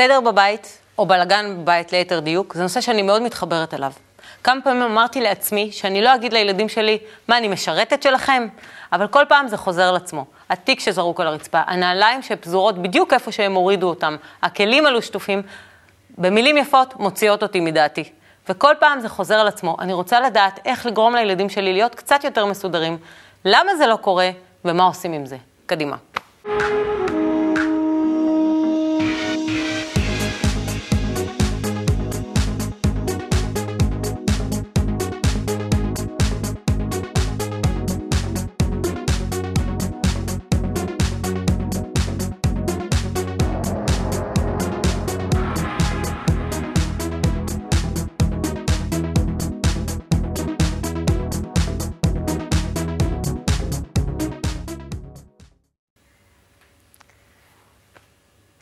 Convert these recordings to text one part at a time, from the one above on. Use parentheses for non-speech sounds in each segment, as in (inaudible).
סדר בבית, או בלאגן בבית ליתר דיוק, זה נושא שאני מאוד מתחברת אליו. כמה פעמים אמרתי לעצמי שאני לא אגיד לילדים שלי, מה, אני משרתת שלכם? אבל כל פעם זה חוזר על עצמו. התיק שזרוק על הרצפה, הנעליים שפזורות בדיוק איפה שהם הורידו אותם, הכלים הללו שטופים, במילים יפות מוציאות אותי מדעתי. וכל פעם זה חוזר על עצמו. אני רוצה לדעת איך לגרום לילדים שלי להיות קצת יותר מסודרים, למה זה לא קורה ומה עושים עם זה. קדימה.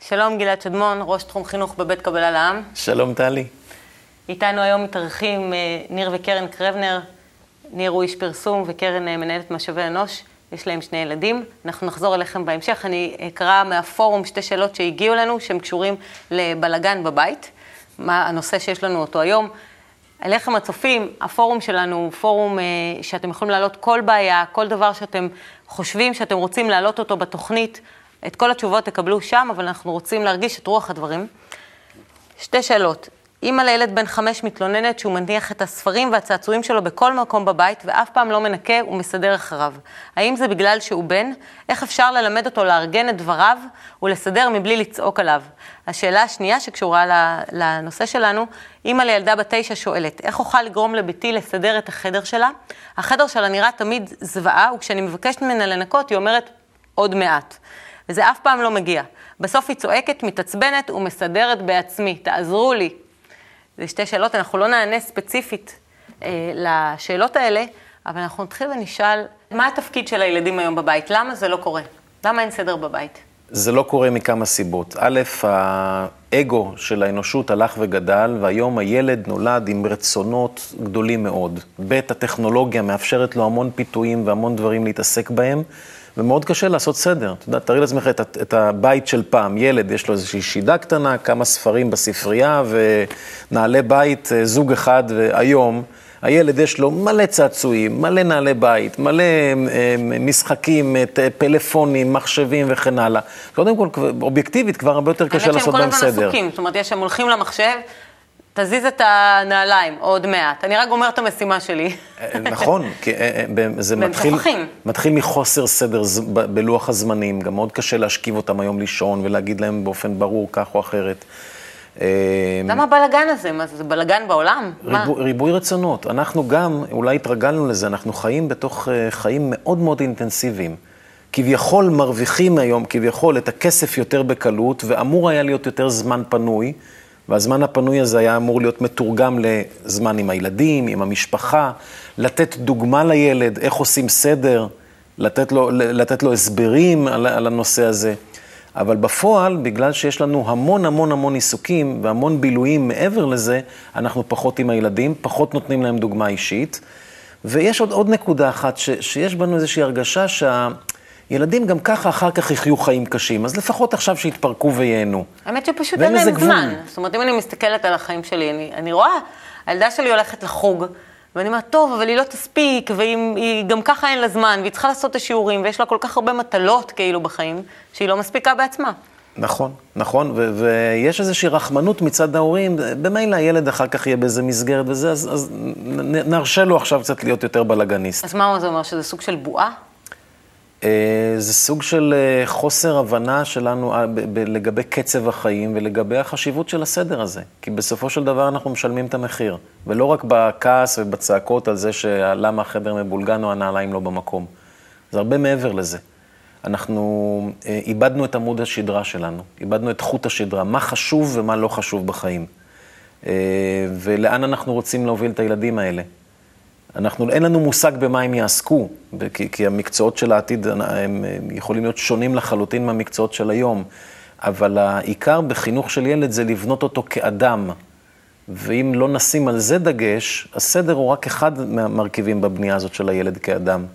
שלום, גלעד שדמון, ראש תחום חינוך בבית קבלה לעם. שלום, טלי. איתנו היום מתארחים אה, ניר וקרן קרבנר. ניר הוא איש פרסום וקרן אה, מנהלת משאבי אנוש. יש להם שני ילדים. אנחנו נחזור אליכם בהמשך. אני אקרא מהפורום שתי שאלות שהגיעו לנו, שהן קשורים לבלגן בבית. מה הנושא שיש לנו אותו היום. אליכם הצופים, הפורום שלנו הוא פורום אה, שאתם יכולים להעלות כל בעיה, כל דבר שאתם חושבים שאתם רוצים להעלות אותו בתוכנית. את כל התשובות תקבלו שם, אבל אנחנו רוצים להרגיש את רוח הדברים. שתי שאלות. אימא לילד בן חמש מתלוננת שהוא מניח את הספרים והצעצועים שלו בכל מקום בבית ואף פעם לא מנקה ומסדר אחריו. האם זה בגלל שהוא בן? איך אפשר ללמד אותו לארגן את דבריו ולסדר מבלי לצעוק עליו? השאלה השנייה שקשורה לנושא שלנו, אימא לילדה בת תשע שואלת, איך אוכל לגרום לביתי לסדר את החדר שלה? החדר שלה נראה תמיד זוועה, וכשאני מבקשת ממנה לנקות, היא אומרת, עוד מעט. וזה אף פעם לא מגיע. בסוף היא צועקת, מתעצבנת ומסדרת בעצמי, תעזרו לי. זה שתי שאלות, אנחנו לא נענה ספציפית אה, לשאלות האלה, אבל אנחנו נתחיל ונשאל, מה התפקיד של הילדים היום בבית? למה זה לא קורה? למה אין סדר בבית? זה לא קורה מכמה סיבות. א', האגו של האנושות הלך וגדל, והיום הילד נולד עם רצונות גדולים מאוד. ב', הטכנולוגיה מאפשרת לו המון פיתויים והמון דברים להתעסק בהם. ומאוד קשה לעשות סדר. אתה יודע, תארי לעצמך את, את הבית של פעם, ילד, יש לו איזושהי שידה קטנה, כמה ספרים בספרייה, ונעלי בית, אה, זוג אחד, והיום, הילד יש לו מלא צעצועים, מלא נעלי בית, מלא אה, משחקים, אה, פלאפונים, מחשבים וכן הלאה. קודם כל, אובייקטיבית, כבר הרבה יותר קשה לעשות בהם סדר. האמת שהם כל הזמן עסוקים, זאת אומרת, יש, הם הולכים למחשב, תזיז את הנעליים עוד מעט. אני רק גומר את המשימה שלי. אה, נכון, כי אה, אה, זה מתחיל, מתחיל מחוסר סדר בלוח הזמנים. גם מאוד קשה להשכיב אותם היום לישון ולהגיד להם באופן ברור כך או אחרת. למה הבלגן הזה? מה זה, בלגן בעולם? ריבו, ריבוי רצונות. אנחנו גם, אולי התרגלנו לזה, אנחנו חיים בתוך חיים מאוד מאוד אינטנסיביים. כביכול מרוויחים היום, כביכול, את הכסף יותר בקלות, ואמור היה להיות יותר זמן פנוי. והזמן הפנוי הזה היה אמור להיות מתורגם לזמן עם הילדים, עם המשפחה, לתת דוגמה לילד, איך עושים סדר, לתת לו, לתת לו הסברים על, על הנושא הזה. אבל בפועל, בגלל שיש לנו המון המון המון עיסוקים והמון בילויים מעבר לזה, אנחנו פחות עם הילדים, פחות נותנים להם דוגמה אישית. ויש עוד, עוד נקודה אחת, ש, שיש בנו איזושהי הרגשה שה... ילדים גם ככה אחר כך יחיו חיים קשים, אז לפחות עכשיו שיתפרקו וייהנו. האמת שפשוט אין להם זמן. זאת אומרת, אם אני מסתכלת על החיים שלי, אני, אני רואה, הילדה שלי הולכת לחוג, ואני אומרת, טוב, אבל היא לא תספיק, והיא גם ככה אין לה זמן, והיא צריכה לעשות את השיעורים, ויש לה כל כך הרבה מטלות כאילו בחיים, שהיא לא מספיקה בעצמה. נכון, נכון, ו- ויש איזושהי רחמנות מצד ההורים, במילא הילד אחר כך יהיה באיזה מסגרת וזה, אז, אז נרשה לו עכשיו קצת להיות יותר בלאגניסט. אז מה זה אומר, שזה סוג של בועה? אה, זה סוג של אה, חוסר הבנה שלנו אה, לגבי קצב החיים ולגבי החשיבות של הסדר הזה. כי בסופו של דבר אנחנו משלמים את המחיר. ולא רק בכעס ובצעקות על זה שלמה החדר מבולגן או הנעליים לא במקום. זה הרבה מעבר לזה. אנחנו איבדנו את עמוד השדרה שלנו, איבדנו את חוט השדרה, מה חשוב ומה לא חשוב בחיים. ולאן אנחנו רוצים להוביל את הילדים האלה. אנחנו, אין לנו מושג במה הם יעסקו, כי, כי המקצועות של העתיד הם, הם יכולים להיות שונים לחלוטין מהמקצועות של היום, אבל העיקר בחינוך של ילד זה לבנות אותו כאדם, ואם לא נשים על זה דגש, הסדר הוא רק אחד מהמרכיבים בבנייה הזאת של הילד כאדם.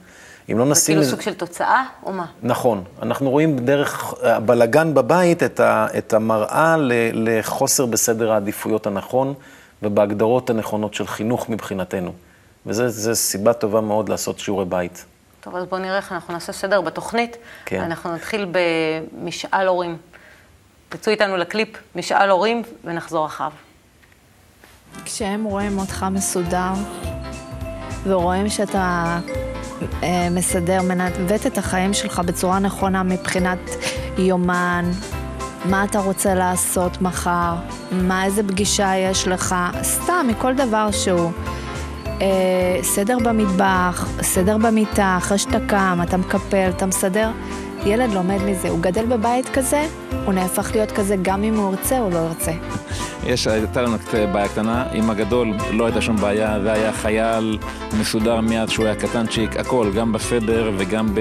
אם לא זה נשים... כאילו לזה- סוג של תוצאה, או מה? נכון, אנחנו רואים דרך הבלגן בבית את, ה, את המראה ל, לחוסר בסדר העדיפויות הנכון ובהגדרות הנכונות של חינוך מבחינתנו. וזו סיבה טובה מאוד לעשות שיעורי בית. טוב, אז בואו נראה איך אנחנו נעשה סדר בתוכנית. כן. אנחנו נתחיל במשאל הורים. תצאו איתנו לקליפ משאל הורים ונחזור אחריו. כשהם רואים אותך מסודר, ורואים שאתה אה, מסדר, מנווט את החיים שלך בצורה נכונה מבחינת יומן, מה אתה רוצה לעשות מחר, מה, איזה פגישה יש לך, סתם, מכל דבר שהוא. אה, סדר במטבח, סדר במיטה, אחרי שאתה קם, אתה מקפל, אתה מסדר. ילד לומד מזה, הוא גדל בבית כזה, הוא נהפך להיות כזה גם אם הוא ירצה או לא ירצה. יש, הייתה לנו קצת בעיה קטנה, עם הגדול לא הייתה שום בעיה, זה היה חייל מסודר מאז שהוא היה קטנצ'יק, הכל, גם בסדר וגם ב,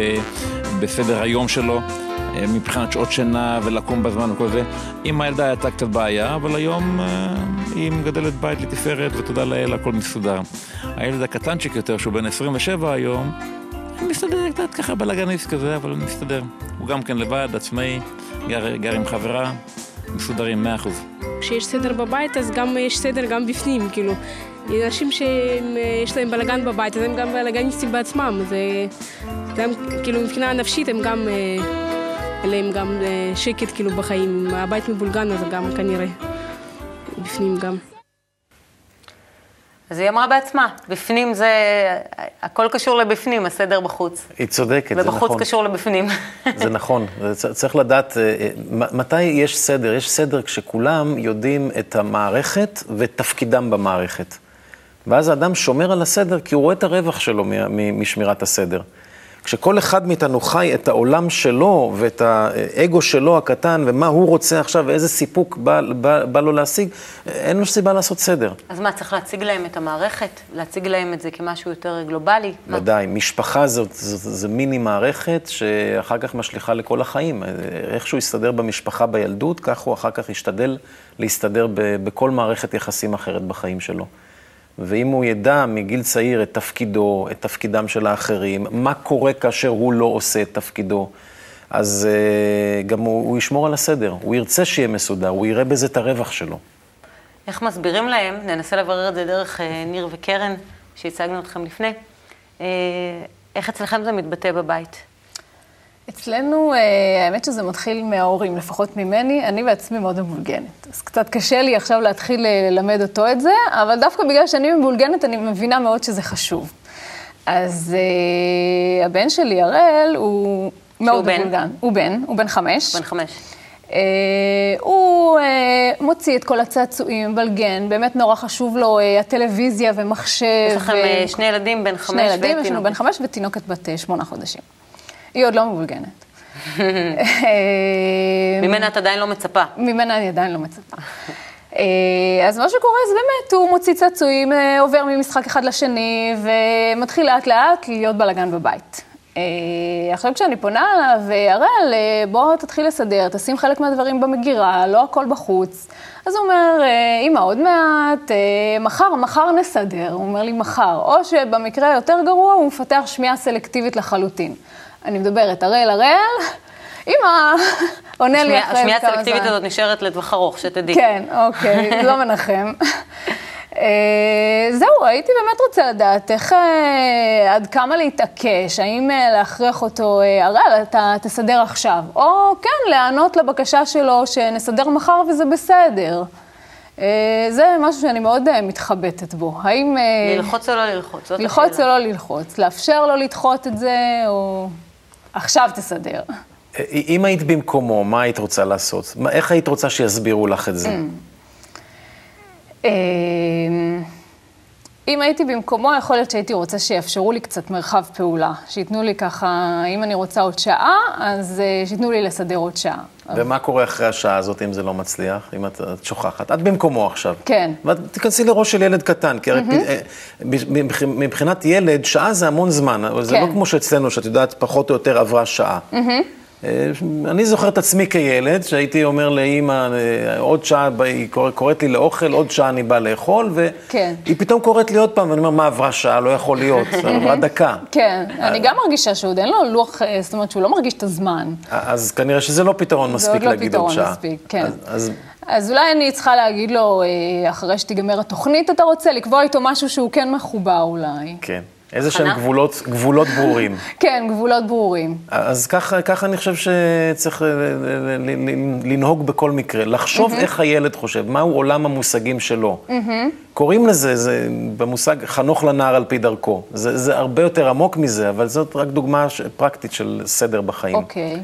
בסדר היום שלו, אה, מבחינת שעות שינה ולקום בזמן וכל זה. עם הילדה הייתה קצת בעיה, אבל היום אה, היא מגדלת בית לתפארת, ותודה לאל, הכל מסודר. הילד הקטנצ'יק יותר, שהוא בן 27 היום, מסתדר קצת ככה בלאגניסט כזה, אבל מסתדר. הוא גם כן לבד, עצמאי, גר, גר עם חברה, מסודרים 100%. כשיש סדר בבית, אז גם יש סדר גם בפנים, כאילו. אנשים שיש להם בלאגן בבית, אז הם גם בלאגניסטים בעצמם. זה גם, כאילו, מבחינה נפשית הם גם, אה, להם גם אה, שקט, כאילו, בחיים. הבית מבולגן, אז גם כנראה בפנים גם. אז היא אמרה בעצמה, בפנים זה, הכל קשור לבפנים, הסדר בחוץ. היא צודקת, זה ובחוץ נכון. קשור לבפנים. (laughs) זה נכון, צריך לדעת אה, אה, מתי יש סדר. יש סדר כשכולם יודעים את המערכת ואת תפקידם במערכת. ואז האדם שומר על הסדר כי הוא רואה את הרווח שלו מ- מ- משמירת הסדר. כשכל אחד מאיתנו חי את העולם שלו ואת האגו שלו הקטן ומה הוא רוצה עכשיו ואיזה סיפוק בא, בא, בא לו להשיג, אין לו סיבה לעשות סדר. אז מה, צריך להציג להם את המערכת? להציג להם את זה כמשהו יותר גלובלי? מה? ודאי, משפחה זה, זה, זה, זה מיני מערכת שאחר כך משליכה לכל החיים. איך שהוא יסתדר במשפחה בילדות, כך הוא אחר כך ישתדל להסתדר ב, בכל מערכת יחסים אחרת בחיים שלו. ואם הוא ידע מגיל צעיר את תפקידו, את תפקידם של האחרים, מה קורה כאשר הוא לא עושה את תפקידו, אז uh, גם הוא, הוא ישמור על הסדר, הוא ירצה שיהיה מסודר, הוא יראה בזה את הרווח שלו. איך מסבירים להם? ננסה לברר את זה דרך אה, ניר וקרן, שהצגנו אתכם לפני. אה, איך אצלכם זה מתבטא בבית? אצלנו, אה, האמת שזה מתחיל מההורים, לפחות ממני, אני בעצמי מאוד מבולגנת. אז קצת קשה לי עכשיו להתחיל אה, ללמד אותו את זה, אבל דווקא בגלל שאני מבולגנת, אני מבינה מאוד שזה חשוב. אז אה, הבן שלי, הראל, הוא מאוד בן? מבולגן. הוא בן, הוא בן חמש. בן חמש. אה, הוא אה, מוציא את כל הצעצועים, מבלגן, באמת נורא חשוב לו אה, הטלוויזיה ומחשב. יש לכם ו- שני ילדים, בן חמש שני ילדים, יש לנו ותינוקת. בן חמש ותינוקת בת שמונה חודשים. היא עוד לא מבולגנת. (laughs) ממנה את עדיין לא מצפה. ממנה אני עדיין לא מצפה. אה, אז מה שקורה זה באמת, הוא מוציא צעצועים, אה, עובר ממשחק אחד לשני, ומתחיל לאט לאט להיות בלאגן בבית. אה, עכשיו כשאני פונה אליו, הראל, בוא תתחיל לסדר, תשים חלק מהדברים במגירה, לא הכל בחוץ. אז הוא אומר, אמא, עוד מעט, מחר, מחר נסדר. הוא אומר לי, מחר. או שבמקרה היותר גרוע, הוא מפתח שמיעה סלקטיבית לחלוטין. אני מדברת, הראל, הראל, אמא, עונה לי השמיעה- אחרי השמיעה כמה הסלקטיבית זמן. הזאת נשארת לטווח ארוך, שתדעי. כן, אוקיי, (laughs) לא מנחם. אה, זהו, הייתי באמת רוצה לדעת איך, אה, עד כמה להתעקש, האם אה, להכריח אותו, הראל, אתה תסדר עכשיו, או כן, להיענות לבקשה שלו שנסדר מחר וזה בסדר. זה משהו שאני מאוד מתחבטת בו. האם... ללחוץ או לא ללחוץ? ללחוץ או. לא ללחוץ, לאפשר לו לדחות את זה, או עכשיו תסדר. אם היית במקומו, מה היית רוצה לעשות? איך היית רוצה שיסבירו לך את זה? אם הייתי במקומו, יכול להיות שהייתי רוצה שיאפשרו לי קצת מרחב פעולה. שייתנו לי ככה, אם אני רוצה עוד שעה, אז אה, שייתנו לי לסדר עוד שעה. ומה קורה אחרי השעה הזאת אם זה לא מצליח, אם את, את שוכחת? את במקומו עכשיו. כן. ואת תיכנסי לראש של ילד קטן, כי הרי מבח- מבחינת ילד, שעה זה המון זמן, אבל זה כן. לא כמו שאצלנו, שאת יודעת, פחות או יותר עברה שעה. אה, אני זוכר את עצמי כילד, שהייתי אומר לאימא, אה, עוד שעה, היא קוראת לי לאוכל, עוד שעה אני בא לאכול, והיא כן. פתאום קוראת לי עוד פעם, ואני אומר, מה עברה שעה? לא יכול להיות, (laughs) עברה דקה. כן, אני גם מרגישה שעוד אין לו לוח, אה, זאת אומרת שהוא לא מרגיש את הזמן. אז כנראה שזה לא פתרון זה עוד מספיק לא להגיד עוד פתרון שעה. מספיק, כן. אז- אולי אני צריכה להגיד לו, אה, אחרי שתיגמר התוכנית, אתה רוצה לקבוע איתו משהו שהוא כן מחובר אולי. כן, איזה שהם? גבולות, גבולות ברורים. (laughs) כן, גבולות ברורים. אז ככה, ככה אני חושב שצריך ל- ל- ל- לנהוג בכל מקרה, לחשוב איך הילד חושב, מהו עולם המושגים שלו. קוראים לזה, זה במושג חנוך לנער על פי דרכו. זה, זה הרבה יותר עמוק מזה, אבל זאת רק דוגמה ש- פרקטית של סדר בחיים. אוקיי.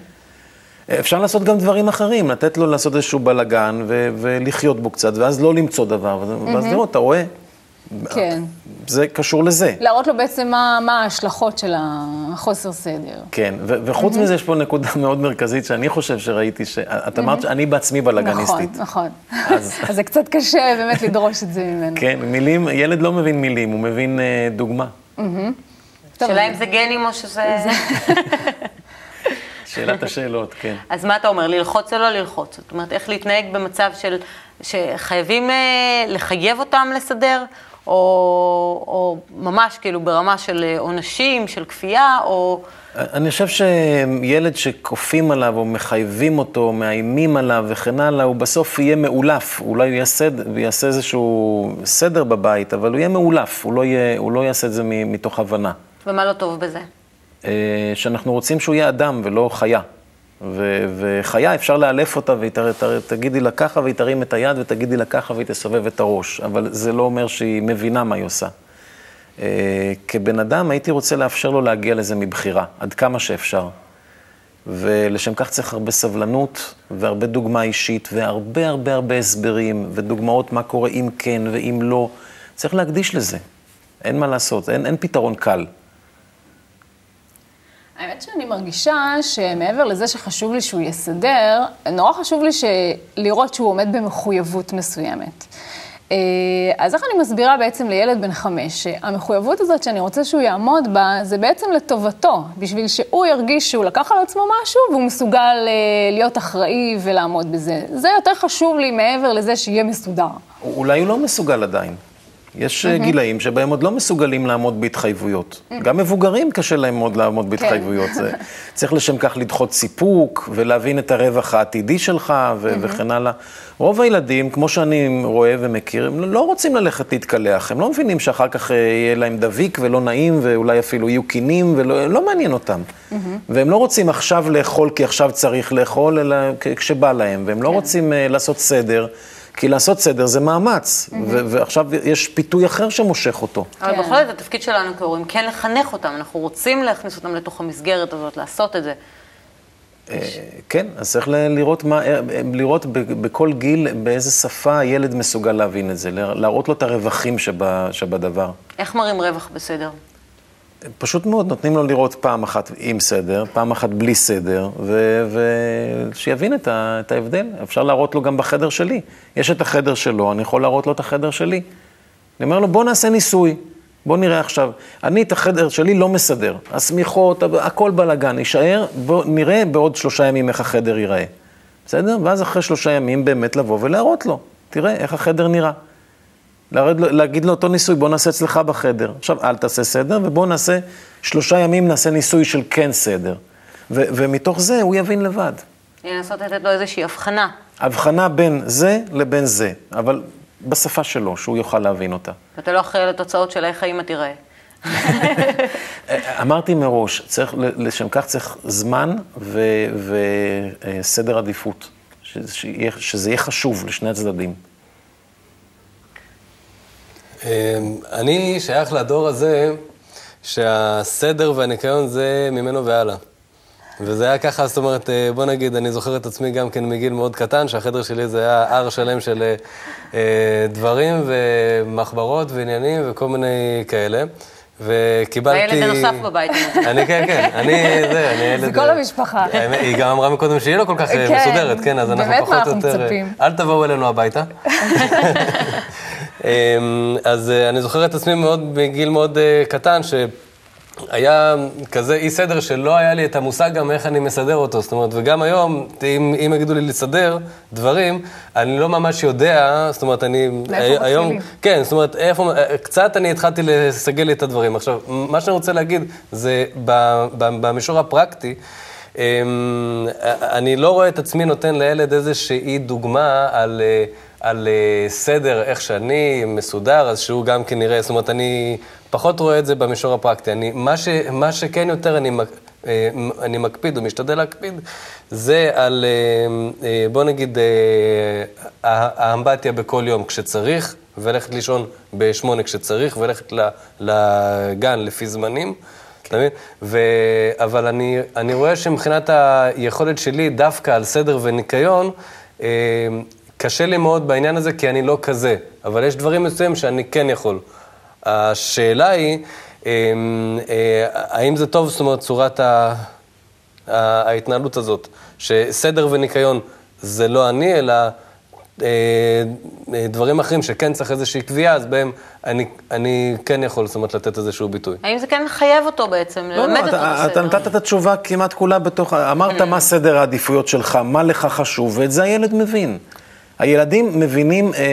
אפשר לעשות גם דברים אחרים, לתת לו לעשות איזשהו בלאגן ו- ולחיות בו קצת, ואז לא למצוא דבר, ואז- ואז לראות, אתה רואה? כן. זה קשור לזה. להראות לו בעצם מה, מה ההשלכות של החוסר סדר. כן, ו- וחוץ מזה יש פה נקודה (laughs) מאוד מרכזית שאני חושב שראיתי, שאת אמרת שאני בעצמי בלאגניסטית. נכון, נכון. אז- (laughs) אז זה קצת קשה באמת לדרוש את זה ממנו. כן, מילים, ילד לא מבין מילים, הוא מבין אה, דוגמה. טוב, שאלה אם זה גנים או שזה... שאלת השאלות, כן. אז מה אתה אומר, ללחוץ או לא ללחוץ? זאת אומרת, איך להתנהג במצב של... שחייבים אה, לחייב אותם לסדר, או, או ממש כאילו ברמה של עונשים, של כפייה, או... אני חושב שילד שכופים עליו או מחייבים אותו, מאיימים עליו וכן הלאה, הוא בסוף יהיה מאולף. אולי הוא יעשה, הוא יעשה איזשהו סדר בבית, אבל הוא יהיה מאולף, הוא לא, יהיה, הוא לא יעשה את זה מתוך הבנה. ומה לא טוב בזה? אה, שאנחנו רוצים שהוא יהיה אדם ולא חיה. ו- וחיה, אפשר לאלף אותה, ותגידי לה ככה, והיא תרים את היד, ותגידי לה ככה, והיא תסובב את הראש. אבל זה לא אומר שהיא מבינה מה היא עושה. אה, כבן אדם, הייתי רוצה לאפשר לו להגיע לזה מבחירה, עד כמה שאפשר. ולשם כך צריך הרבה סבלנות, והרבה דוגמה אישית, והרבה הרבה הרבה הסברים, ודוגמאות מה קורה אם כן ואם לא. צריך להקדיש לזה. אין מה לעשות, אין, אין פתרון קל. האמת שאני מרגישה שמעבר לזה שחשוב לי שהוא יסדר, נורא חשוב לי. לראות שהוא עומד במחויבות מסוימת. אה, אז איך אני מסבירה בעצם לילד בן חמש, שהמחויבות הזאת שאני רוצה שהוא יעמוד בה, זה בעצם לטובתו, בשביל שהוא ירגיש שהוא לקח על עצמו משהו והוא מסוגל אה, להיות אחראי ולעמוד בזה. זה יותר חשוב לי מעבר לזה שיהיה מסודר. אולי הוא לא מסוגל עדיין. יש mm-hmm. גילאים שבהם עוד לא מסוגלים לעמוד בהתחייבויות. Mm-hmm. גם מבוגרים קשה להם מאוד לעמוד בהתחייבויות. זה, (laughs) צריך לשם כך לדחות סיפוק ולהבין את הרווח העתידי שלך ו- mm-hmm. וכן הלאה. רוב הילדים, כמו שאני רואה ומכיר, הם לא רוצים ללכת להתקלח. הם לא מבינים שאחר כך אה, יהיה להם דביק ולא נעים ואולי אפילו יהיו קינים ולא לא מעניין אותם. Mm-hmm. והם לא רוצים עכשיו לאכול כי עכשיו צריך לאכול, אלא כשבא להם. והם לא רוצים uh, לעשות סדר. כי לעשות סדר זה מאמץ, ועכשיו יש פיתוי אחר שמושך אותו. אבל כן. בכל זאת, התפקיד שלנו כהורים כן לחנך אותם, אנחנו רוצים להכניס אותם לתוך המסגרת הזאת, לעשות את זה. כן, אז צריך לראות, מה, אה, לראות ב- בכל גיל באיזה שפה הילד מסוגל להבין את זה, לה- להראות לו את הרווחים שבדבר. איך מראים רווח בסדר? פשוט מאוד, נותנים לו לראות פעם אחת עם סדר, פעם אחת בלי סדר, ושיבין את, את ההבדל. אפשר להראות לו גם בחדר שלי. יש את החדר שלו, אני יכול להראות לו את החדר שלי. אני אומר לו, בוא נעשה ניסוי, בוא נראה עכשיו. אני את החדר שלי לא מסדר, השמיכות, הכל בלאגן, יישאר, בוא נראה בעוד שלושה ימים איך החדר ייראה. בסדר? ואז אחרי שלושה ימים באמת לבוא ולהראות לו, תראה איך החדר נראה. להרד, לו- להגיד לו אותו ניסוי, בוא נעשה אצלך בחדר. עכשיו, אל תעשה סדר, ובוא נעשה, שלושה ימים נעשה ניסוי של כן סדר. ו- ומתוך זה הוא יבין לבד. לנסות לתת לו איזושהי הבחנה. הבחנה בין זה לבין זה, אבל בשפה שלו, שהוא יוכל להבין אותה. ואתה לא אחראי לתוצאות של איך האמא תיראה. (laughs) אמרתי מראש, צריך, לשם כך צריך זמן וסדר עדיפות, ש- שיהיה- שזה יהיה חשוב לשני הצדדים. אמ, אני שייך לדור הזה שהסדר והניקיון זה ממנו והלאה. וזה היה ככה, זאת אומרת, אה, בוא נגיד, אני זוכר את עצמי גם כן מגיל מאוד קטן, שהחדר שלי זה היה הר שלם של אה, אה, דברים ומחברות ועניינים וכל מיני כאלה. וקיבלתי... הילד הנוסף בבית. אני, כן, כן, אני (laughs) זה, אני ילד... זה כל המשפחה. היא גם אמרה מקודם שהיא לא כל כך כן, מסודרת, כן, אז אנחנו באמת, מה פחות או אנחנו יותר... אה, מצפים? אל תבואו אלינו הביתה. (laughs) אמ, אז אה, אני זוכר את עצמי מאוד, בגיל מאוד אה, קטן, היה כזה אי סדר שלא היה לי את המושג גם איך אני מסדר אותו. זאת אומרת, וגם היום, אם, אם יגידו לי לסדר דברים, אני לא ממש יודע, זאת אומרת, אני... מאיפה היום, מתחילים? כן, זאת אומרת, איפה, קצת אני התחלתי לסגל לי את הדברים. עכשיו, מה שאני רוצה להגיד, זה במישור הפרקטי, אמ, אני לא רואה את עצמי נותן לילד איזושהי דוגמה על, אה, על אה, סדר, איך שאני מסודר, אז שהוא גם כן יראה, זאת אומרת, אני פחות רואה את זה במישור הפרקטי. אני, מה, ש, מה שכן יותר אני, אה, אני מקפיד או משתדל להקפיד, זה על, אה, אה, בוא נגיד, ה- האמבטיה בכל יום כשצריך, וללכת לישון בשמונה כשצריך, וללכת לגן לפי זמנים. אתה מבין? ו... אבל אני, אני רואה שמבחינת היכולת שלי, דווקא על סדר וניקיון, קשה לי מאוד בעניין הזה, כי אני לא כזה. אבל יש דברים מסוימים שאני כן יכול. השאלה היא, אה, אה, האם זה טוב, זאת אומרת, צורת ההתנהלות הזאת, שסדר וניקיון זה לא אני, אלא אה, אה, דברים אחרים שכן צריך איזושהי קביעה, אז בהם אני, אני כן יכול, זאת אומרת, לתת איזשהו ביטוי. האם זה כן מחייב אותו בעצם, לא, ללמד לא, אותו אתה, אתה בסדר? נתת את התשובה כמעט כולה בתוך, אמרת מה סדר העדיפויות שלך, מה לך חשוב, ואת זה הילד מבין. הילדים מבינים אה, אה,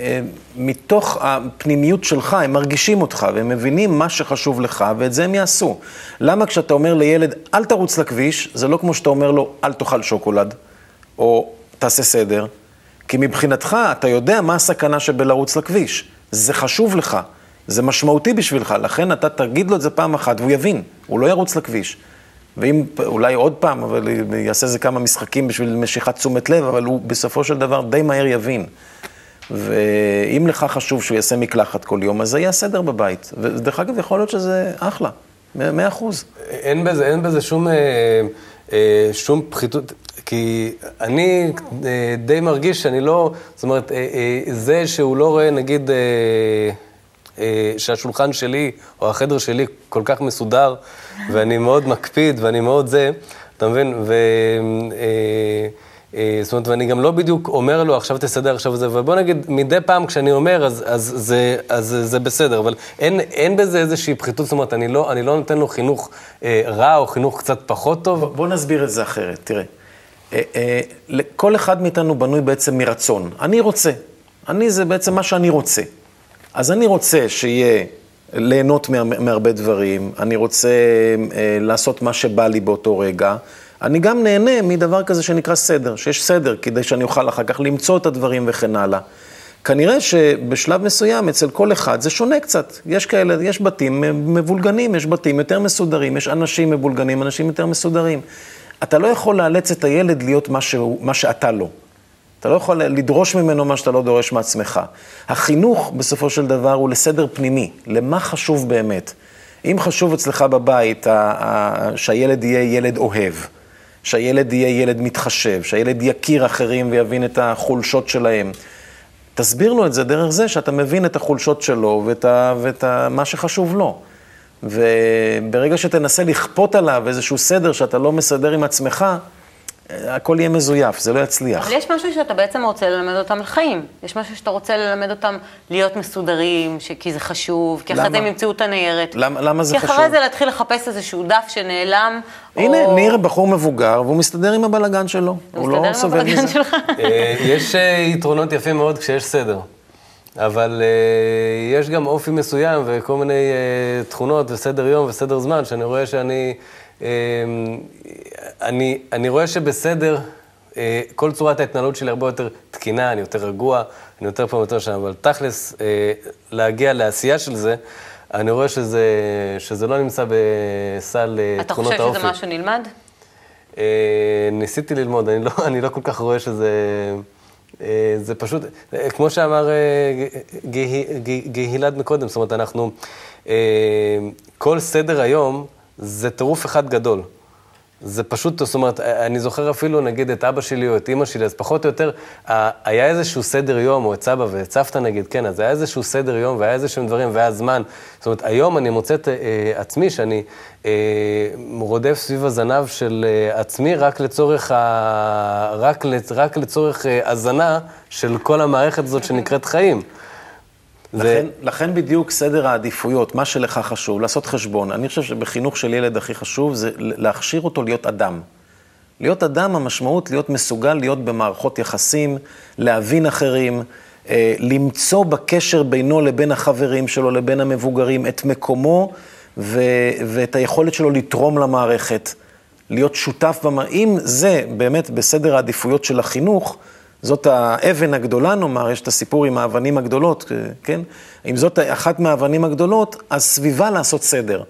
אה, מתוך הפנימיות שלך, הם מרגישים אותך, והם מבינים מה שחשוב לך, ואת זה הם יעשו. למה כשאתה אומר לילד, אל תרוץ לכביש, זה לא כמו שאתה אומר לו, אל תאכל שוקולד, או תעשה סדר, כי מבחינתך, אתה יודע מה הסכנה שבלרוץ לכביש. זה חשוב לך, זה משמעותי בשבילך, לכן אתה תגיד לו את זה פעם אחת והוא יבין, הוא לא ירוץ לכביש. ואם, אולי עוד פעם, אבל יעשה איזה כמה משחקים בשביל משיכת תשומת לב, אבל הוא בסופו של דבר די מהר יבין. ואם לך חשוב שהוא יעשה מקלחת כל יום, אז זה יהיה הסדר בבית. ודרך אגב, יכול להיות שזה אחלה, מאה אחוז. אין בזה, אין בזה שום, אה, אה, שום פחיתות, כי אני אה, די מרגיש שאני לא, זאת אומרת, אה, אה, זה שהוא לא רואה, נגיד, אה, שהשולחן שלי או החדר שלי כל כך מסודר, ואני מאוד מקפיד ואני מאוד זה, אתה מבין? ו... אה, אה, זאת אומרת, ואני גם לא בדיוק אומר לו, עכשיו תסדר, עכשיו זה, ובוא נגיד, מדי פעם כשאני אומר, אז, אז, זה, אז זה בסדר, אבל אין, אין בזה איזושהי פחיתות, זאת אומרת, אני לא, אני לא נותן לו חינוך אה, רע או חינוך קצת פחות טוב. בוא נסביר את זה אחרת, תראה. אה, אה, כל אחד מאיתנו בנוי בעצם מרצון. אני רוצה. אני זה בעצם מה שאני רוצה. אז אני רוצה שיהיה ליהנות מה, מהרבה דברים, אני רוצה אה, לעשות מה שבא לי באותו רגע. אני גם נהנה מדבר כזה שנקרא סדר, שיש סדר, כדי שאני אוכל אחר כך למצוא את הדברים וכן הלאה. כנראה שבשלב מסוים אצל כל אחד זה שונה קצת. יש כאלה, יש בתים מבולגנים, יש בתים יותר מסודרים, יש אנשים מבולגנים, אנשים יותר מסודרים. אתה לא יכול לאלץ את הילד להיות מה, מה שאתה לא. אתה לא יכול לדרוש ממנו מה שאתה לא דורש מעצמך. החינוך, בסופו של דבר, הוא לסדר פנימי, למה חשוב באמת. אם חשוב אצלך בבית שהילד יהיה ילד אוהב, שהילד יהיה ילד מתחשב, שהילד יכיר אחרים ויבין את החולשות שלהם, תסביר לו את זה דרך זה שאתה מבין את החולשות שלו ואת, ה, ואת ה, מה שחשוב לו. וברגע שתנסה לכפות עליו איזשהו סדר שאתה לא מסדר עם עצמך, הכל יהיה מזויף, זה לא יצליח. אבל יש משהו שאתה בעצם רוצה ללמד אותם לחיים. יש משהו שאתה רוצה ללמד אותם להיות מסודרים, ש... כי זה חשוב, כי אחרי? זה הם ימצאו את הניירת. למה, למה זה כי חשוב? אחרי זה להתחיל לחפש איזשהו דף שנעלם, הנה, או... ניר בחור מבוגר, והוא מסתדר עם הבלגן שלו. הוא הוא לא מסתדר עם סובל הבלגן מזה. שלך. אה, יש אה, יתרונות יפים מאוד כשיש סדר, אבל אה, יש גם אופי מסוים וכל מיני אה, תכונות וסדר יום וסדר זמן, שאני רואה שאני... אה, אני, אני רואה שבסדר, אה, כל צורת ההתנהלות שלי הרבה יותר תקינה, אני יותר רגוע, אני יותר פעם יותר שם, אבל תכלס, אה, להגיע לעשייה של זה, אני רואה שזה, שזה לא נמצא בסל אה, אתה תכונות חושב האופי. שזה משהו נלמד? ניסיתי ללמוד, אני לא, אני לא כל כך רואה שזה... זה פשוט, כמו שאמר גהילד מקודם, זאת אומרת, אנחנו... כל סדר היום זה טירוף אחד גדול. זה פשוט, זאת אומרת, אני זוכר אפילו, נגיד, את אבא שלי או את אימא שלי, אז פחות או יותר, היה איזשהו סדר יום, או את סבא ואת סבתא נגיד, כן, אז היה איזשהו סדר יום, והיה איזשהם דברים, והיה זמן. זאת אומרת, היום אני מוצא את אה, עצמי, שאני אה, רודף סביב הזנב של אה, עצמי, רק לצורך, ה... רק. רק לצורך אה, הזנה של כל המערכת הזאת שנקראת חיים. לכן, זה... לכן בדיוק סדר העדיפויות, מה שלך חשוב, לעשות חשבון. אני חושב שבחינוך של ילד הכי חשוב זה להכשיר אותו להיות אדם. להיות אדם, המשמעות להיות מסוגל להיות במערכות יחסים, להבין אחרים, אה, למצוא בקשר בינו לבין החברים שלו, לבין המבוגרים, את מקומו ו- ואת היכולת שלו לתרום למערכת, להיות שותף במערכת. אם זה באמת בסדר העדיפויות של החינוך, זאת האבן הגדולה, נאמר, יש את הסיפור עם האבנים הגדולות, כן? אם זאת אחת מהאבנים הגדולות, אז סביבה לעשות סדר.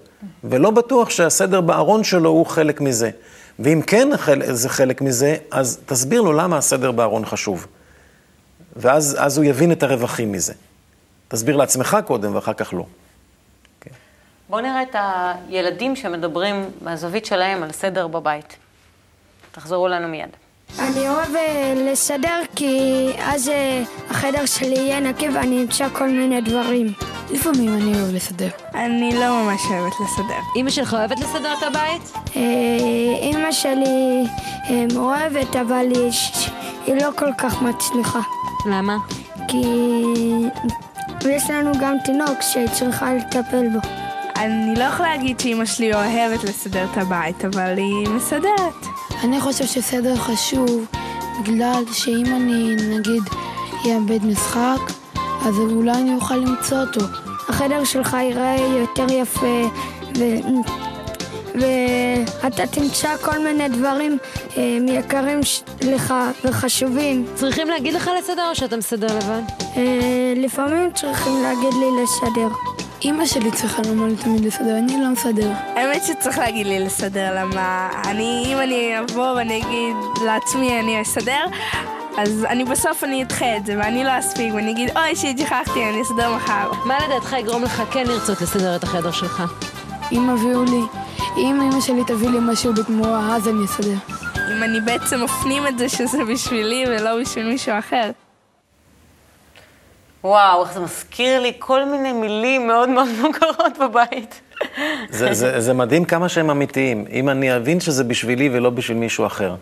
ולא בטוח שהסדר בארון שלו הוא חלק מזה. ואם כן זה חלק מזה, אז תסביר לו למה הסדר בארון חשוב. ואז הוא יבין את הרווחים מזה. תסביר לעצמך קודם ואחר כך לא. כן. בואו נראה את הילדים שמדברים מהזווית שלהם על סדר בבית. תחזרו לנו מיד. אני אוהב אה, לסדר כי אז אה, החדר שלי יהיה נקי ואני אמצא כל מיני דברים. לפעמים אני אוהב לסדר. אני לא ממש אוהבת לסדר. אמא שלך אוהבת לסדר את הבית? אה, אמא שלי אוהבת, אבל היא לא כל כך מצליחה. למה? כי יש לנו גם תינוק שצריכה לטפל בו. אני לא יכולה להגיד שאמא שלי אוהבת לסדר את הבית, אבל היא מסדרת. אני חושב שסדר חשוב, בגלל שאם אני, נגיד, אאבד משחק, אז אולי אני אוכל למצוא אותו. החדר שלך ייראה יותר יפה, ו... ואתה תמצא כל מיני דברים אה, יקרים לך וחשובים. צריכים להגיד לך לסדר או שאתה מסדר לבד? אה, לפעמים צריכים להגיד לי לסדר. אימא שלי צריכה לומר לי תמיד לסדר, אני לא מסדר. האמת שצריך להגיד לי לסדר, למה אני, אם אני אבוא ואני אגיד לעצמי אני אסדר, אז אני בסוף אני אדחה את זה, ואני לא אספיק, ואני אגיד, אוי, שהתשכחתי, אני אסדר מחר. מה לדעתך יגרום לך כן לרצות לסדר את החדר שלך? אם הביאו לי, אם אמא שלי תביא לי משהו בתמורה, אז אני אסדר. אם אני בעצם מפנים את זה שזה בשבילי ולא בשביל מישהו אחר. וואו, איך זה מזכיר לי כל מיני מילים מאוד מאוד מוכרות בבית. זה, זה, זה מדהים כמה שהם אמיתיים. אם אני אבין שזה בשבילי ולא בשביל מישהו אחר.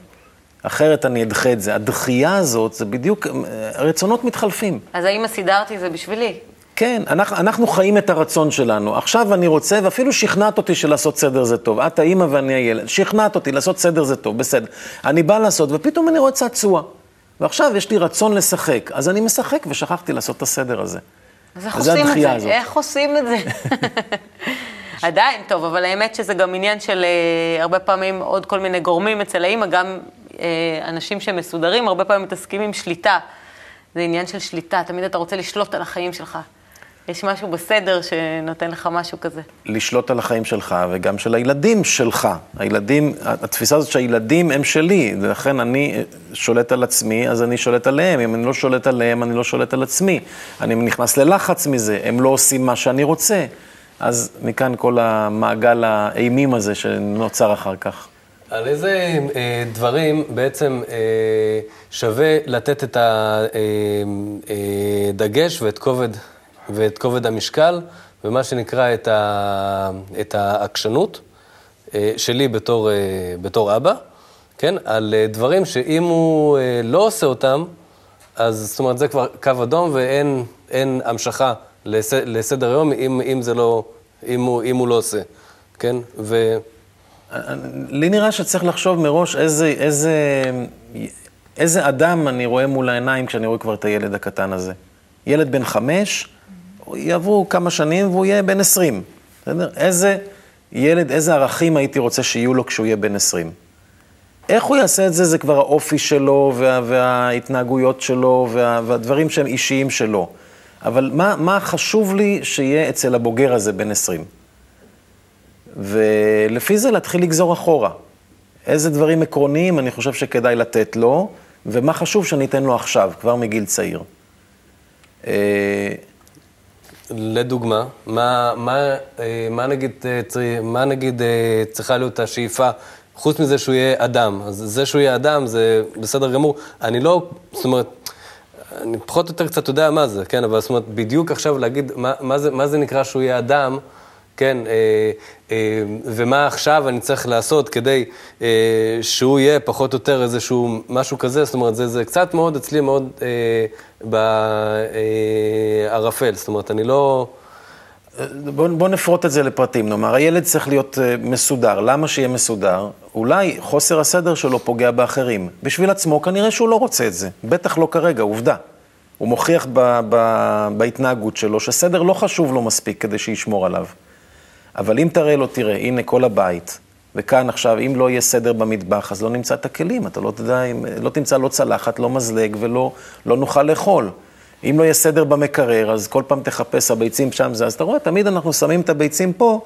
אחרת אני אדחה את זה. הדחייה הזאת, זה בדיוק, רצונות מתחלפים. אז האם סידרתי זה בשבילי? כן, אנחנו, אנחנו חיים את הרצון שלנו. עכשיו אני רוצה, ואפילו שכנעת אותי שלעשות סדר זה טוב. את האימא ואני הילד. שכנעת אותי, לעשות סדר זה טוב, בסדר. אני בא לעשות, ופתאום אני רואה צעצוע. ועכשיו יש לי רצון לשחק, אז אני משחק ושכחתי לעשות את הסדר הזה. אז איך עושים את זה? הזאת. איך עושים את זה? (laughs) עדיין, טוב, אבל האמת שזה גם עניין של uh, הרבה פעמים עוד כל מיני גורמים אצל האימא, גם uh, אנשים שמסודרים, הרבה פעמים מתעסקים עם שליטה. זה עניין של שליטה, תמיד אתה רוצה לשלוט על החיים שלך. יש משהו בסדר שנותן לך משהו כזה. לשלוט על החיים שלך וגם של הילדים שלך. הילדים, התפיסה הזאת שהילדים הם שלי, ולכן אני שולט על עצמי, אז אני שולט עליהם. אם אני לא שולט עליהם, אני לא שולט על עצמי. אני נכנס ללחץ מזה, הם לא עושים מה שאני רוצה. אז מכאן כל המעגל האימים הזה שנוצר אחר כך. על איזה אה, דברים בעצם אה, שווה לתת את הדגש אה, אה, ואת כובד ואת כובד המשקל, ומה שנקרא את, ה, את העקשנות אה, שלי בתור, אה, בתור אבא, כן? על אה, דברים שאם הוא לא עושה אותם, אז זאת אומרת, זה כבר קו אדום ואין המשכה לס, לסדר היום אם, אם זה לא, אם הוא, אם הוא לא עושה, כן? ו... לי נראה שצריך לחשוב מראש איזה, איזה, איזה אדם אני רואה מול העיניים כשאני רואה כבר את הילד הקטן הזה. ילד בן חמש, יעברו כמה שנים והוא יהיה בן 20, בסדר? איזה ילד, איזה ערכים הייתי רוצה שיהיו לו כשהוא יהיה בן 20? איך הוא יעשה את זה, זה כבר האופי שלו וה, וההתנהגויות שלו וה, והדברים שהם אישיים שלו. אבל מה, מה חשוב לי שיהיה אצל הבוגר הזה בן 20? ולפי זה להתחיל לגזור אחורה. איזה דברים עקרוניים אני חושב שכדאי לתת לו, ומה חשוב שאני אתן לו עכשיו, כבר מגיל צעיר. לדוגמה, מה, מה, אה, מה, נגיד, אה, מה נגיד אה, צריכה להיות השאיפה, חוץ מזה שהוא יהיה אדם, אז זה שהוא יהיה אדם זה בסדר גמור. אני לא, זאת אומרת, אני פחות או יותר קצת יודע מה זה, כן, אבל זאת אומרת, בדיוק עכשיו להגיד מה, מה, זה, מה זה נקרא שהוא יהיה אדם, כן, אה, אה, ומה עכשיו אני צריך לעשות כדי אה, שהוא יהיה פחות או יותר איזשהו משהו כזה, זאת אומרת, זה, זה קצת מאוד אצלי מאוד בערפל, זאת אומרת, אני לא... בואו בוא נפרוט את זה לפרטים, נאמר, הילד צריך להיות מסודר. למה שיהיה מסודר? אולי חוסר הסדר שלו פוגע באחרים. בשביל עצמו כנראה שהוא לא רוצה את זה. בטח לא כרגע, עובדה. הוא מוכיח ב, ב, בהתנהגות שלו שסדר לא חשוב לו מספיק כדי שישמור עליו. אבל אם תראה לו, תראה, הנה כל הבית, וכאן עכשיו, אם לא יהיה סדר במטבח, אז לא נמצא את הכלים. אתה לא תדע, לא תמצא לא צלחת, לא מזלג ולא לא נוכל לאכול. אם לא יהיה סדר במקרר, אז כל פעם תחפש, הביצים שם זה. אז אתה רואה, תמיד אנחנו שמים את הביצים פה,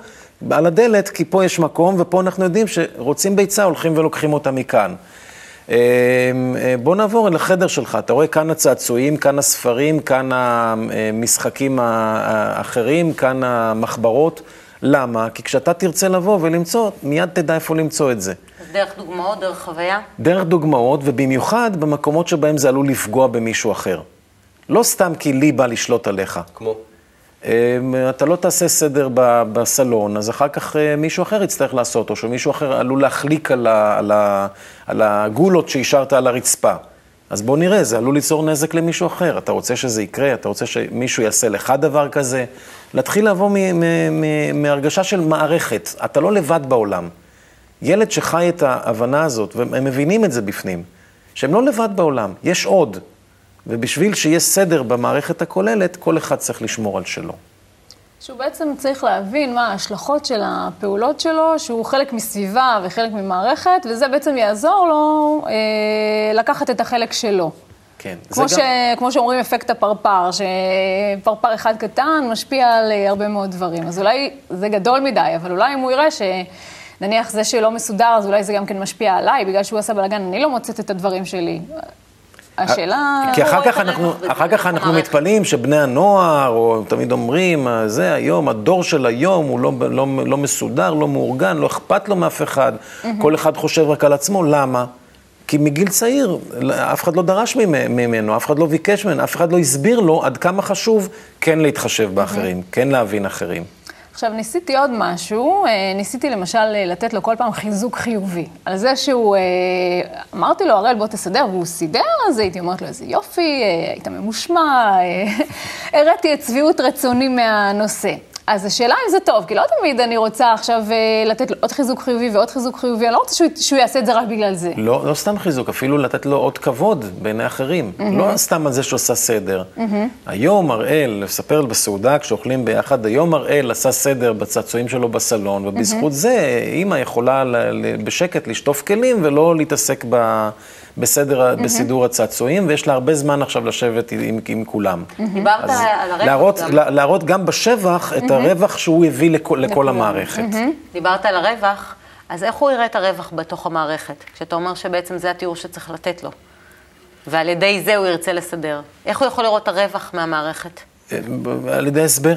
על הדלת, כי פה יש מקום, ופה אנחנו יודעים שרוצים ביצה, הולכים ולוקחים אותה מכאן. אה, אה, בוא נעבור אל החדר שלך, אתה רואה כאן הצעצועים, כאן הספרים, כאן המשחקים האחרים, כאן המחברות. למה? כי כשאתה תרצה לבוא ולמצוא, מיד תדע איפה למצוא את זה. אז דרך דוגמאות, דרך חוויה? דרך דוגמאות, ובמיוחד במקומות שבהם זה עלול לפגוע במישהו אחר. לא סתם כי לי בא לשלוט עליך. כמו? אמ, אתה לא תעשה סדר בסלון, אז אחר כך אה, מישהו אחר יצטרך לעשות, או שמישהו אחר עלול להחליק על, ה, על, ה, על הגולות שהשארת על הרצפה. אז בוא נראה, זה עלול ליצור נזק למישהו אחר. אתה רוצה שזה יקרה? אתה רוצה שמישהו יעשה לך דבר כזה? להתחיל לבוא מהרגשה של מערכת. אתה לא לבד בעולם. ילד שחי את ההבנה הזאת, והם מבינים את זה בפנים, שהם לא לבד בעולם, יש עוד. ובשביל שיהיה סדר במערכת הכוללת, כל אחד צריך לשמור על שלו. שהוא בעצם צריך להבין מה ההשלכות של הפעולות שלו, שהוא חלק מסביבה וחלק ממערכת, וזה בעצם יעזור לו אה, לקחת את החלק שלו. כן. כמו, ש... גם... כמו שאומרים אפקט הפרפר, שפרפר אחד קטן משפיע על אה, הרבה מאוד דברים. אז אולי זה גדול מדי, אבל אולי אם הוא יראה ש... נניח זה שלא מסודר, אז אולי זה גם כן משפיע עליי, בגלל שהוא עשה בלאגן, אני לא מוצאת את הדברים שלי. השאלה... כי אחר כך אנחנו, אחר כך אנחנו מתפלאים שבני הנוער, או תמיד אומרים, זה היום, הדור של היום הוא לא, לא, לא מסודר, לא מאורגן, לא אכפת לו מאף אחד, כל אחד חושב רק על עצמו, למה? כי מגיל צעיר, אף אחד לא דרש ממנו, אף אחד לא ביקש ממנו, אף אחד לא הסביר לו עד כמה חשוב כן להתחשב באחרים, כן להבין אחרים. עכשיו, ניסיתי עוד משהו, אה, ניסיתי למשל אה, לתת לו כל פעם חיזוק חיובי. על זה שהוא, אה, אמרתי לו, הראל, בוא תסדר, והוא סידר, אז הייתי אומרת לו, איזה יופי, היית ממושמע, (laughs) הראתי את שביעות רצוני מהנושא. אז השאלה אם זה טוב, כי לא תמיד אני רוצה עכשיו אה, לתת לו עוד חיזוק חיובי ועוד חיזוק חיובי, אני לא רוצה שהוא, שהוא יעשה את זה רק בגלל זה. לא, לא סתם חיזוק, אפילו לתת לו עוד כבוד בעיני אחרים. Mm-hmm. לא סתם על זה שהוא עשה סדר. Mm-hmm. היום הראל, לספר בסעודה כשאוכלים ביחד, היום הראל עשה סדר בצעצועים שלו בסלון, ובזכות mm-hmm. זה אימא יכולה ל, ל, בשקט לשטוף כלים ולא להתעסק ב... בסדר, mm-hmm. בסידור הצעצועים, ויש לה הרבה זמן עכשיו לשבת עם, עם כולם. דיברת על הרווח להראות, גם. להראות גם בשבח את mm-hmm. הרווח שהוא הביא לכל, לכל המערכת. Mm-hmm. דיברת על הרווח, אז איך הוא יראה את הרווח בתוך המערכת? כשאתה אומר שבעצם זה התיאור שצריך לתת לו, ועל ידי זה הוא ירצה לסדר. איך הוא יכול לראות את הרווח מהמערכת? אה, על ידי הסבר,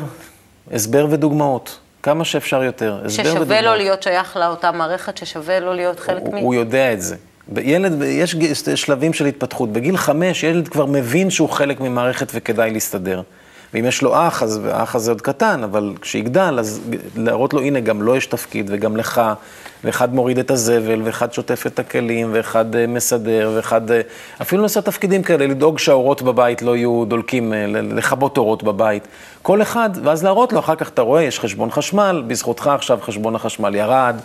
הסבר ודוגמאות. כמה שאפשר יותר. ששווה לו להיות שייך לאותה מערכת, ששווה לו להיות חלק מ... הוא יודע את זה. ילד, יש שלבים של התפתחות. בגיל חמש ילד כבר מבין שהוא חלק ממערכת וכדאי להסתדר. ואם יש לו אח, אז האח הזה עוד קטן, אבל כשיגדל, אז להראות לו, הנה, גם לו יש תפקיד, וגם לך, ואחד מוריד את הזבל, ואחד שוטף את הכלים, ואחד אה, מסדר, ואחד... אה, אפילו לעשות תפקידים כאלה, לדאוג שהאורות בבית לא יהיו דולקים, אה, לכבות אורות בבית. כל אחד, ואז להראות לו, אחר כך אתה רואה, יש חשבון חשמל, בזכותך עכשיו חשבון החשמל ירד.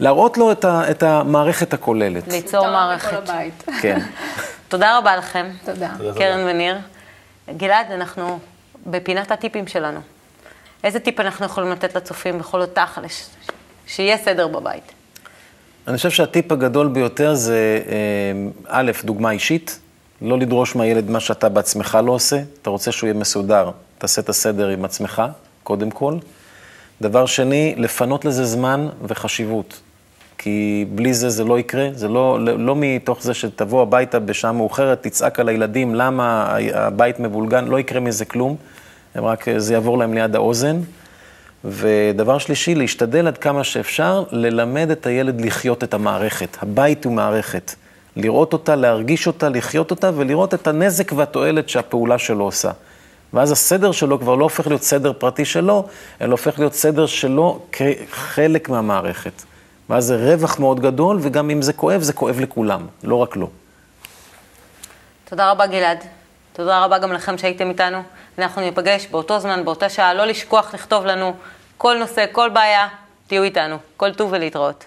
להראות לו את, ה, את המערכת הכוללת. ליצור מערכת. כן. (laughs) תודה רבה לכם. תודה. קרן וניר. גלעד, אנחנו בפינת הטיפים שלנו. איזה טיפ אנחנו יכולים לתת לצופים בכל זאת תכלס, שיהיה סדר בבית? אני חושב שהטיפ הגדול ביותר זה, אה, א', דוגמה אישית, לא לדרוש מהילד מה שאתה בעצמך לא עושה. אתה רוצה שהוא יהיה מסודר, תעשה את הסדר עם עצמך, קודם כל. דבר שני, לפנות לזה זמן וחשיבות. כי בלי זה זה לא יקרה, זה לא, לא מתוך זה שתבוא הביתה בשעה מאוחרת, תצעק על הילדים למה הבית מבולגן, לא יקרה מזה כלום, הם רק, זה יעבור להם ליד האוזן. ודבר שלישי, להשתדל עד כמה שאפשר ללמד את הילד לחיות את המערכת. הבית הוא מערכת. לראות אותה, להרגיש אותה, לחיות אותה ולראות את הנזק והתועלת שהפעולה שלו עושה. ואז הסדר שלו כבר לא הופך להיות סדר פרטי שלו, אלא הופך להיות סדר שלו כחלק מהמערכת. ואז זה רווח מאוד גדול, וגם אם זה כואב, זה כואב לכולם, לא רק לו. תודה רבה, גלעד. תודה רבה גם לכם שהייתם איתנו. אנחנו ניפגש באותו זמן, באותה שעה, לא לשכוח לכתוב לנו כל נושא, כל בעיה, תהיו איתנו. כל טוב ולהתראות.